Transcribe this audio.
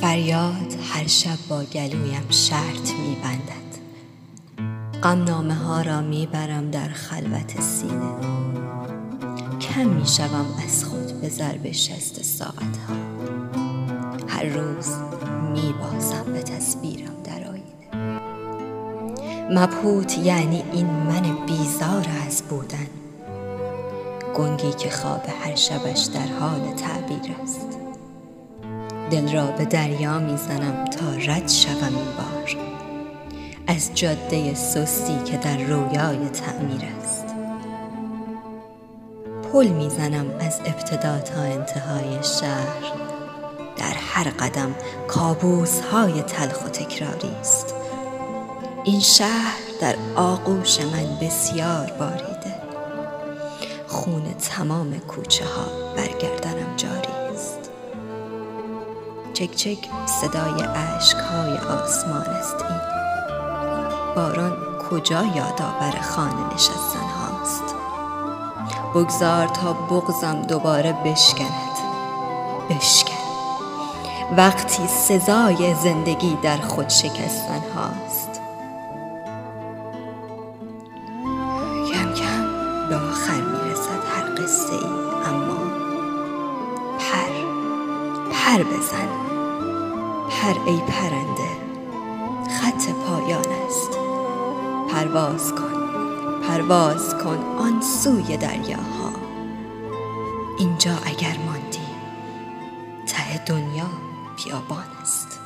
فریاد هر شب با گلویم شرط میبندد. غم نامه ها را می‌برم در خلوت سینه. کم می‌شوم از خود به ضرب شست ساعت ها هر روز میبازم به تصویرم در آینه. مبهوت یعنی این من بیزار از بودن. گنگی که خواب هر شبش در حال تعبیر است. دل را به دریا می‌زنم تا رد شوم این بار. از جاده سستی که در رویای تعمیر است. پل می‌زنم از ابتدا تا انتهای شهر. در هر قدم کابوس های تلخ و تکراری است. این شهر در آغوش من بسیار باریده. خون تمام کوچه ها برگردنم جاری. چک چک صدای عشق های آسمان است این. باران کجا یادآور خانه نشستن هاست؟ بگذار تا بغزم دوباره بشکند. بشکن. وقتی سزای زندگی در خود شکستن هاست. کم کم به آخر می‌رسد هر قصه ای اما پر پر بزن. پر ای پرنده خط پایان است. پرواز کن پرواز کن آن سوی دریاها. اینجا اگر ماندی ته دنیا بیابان است.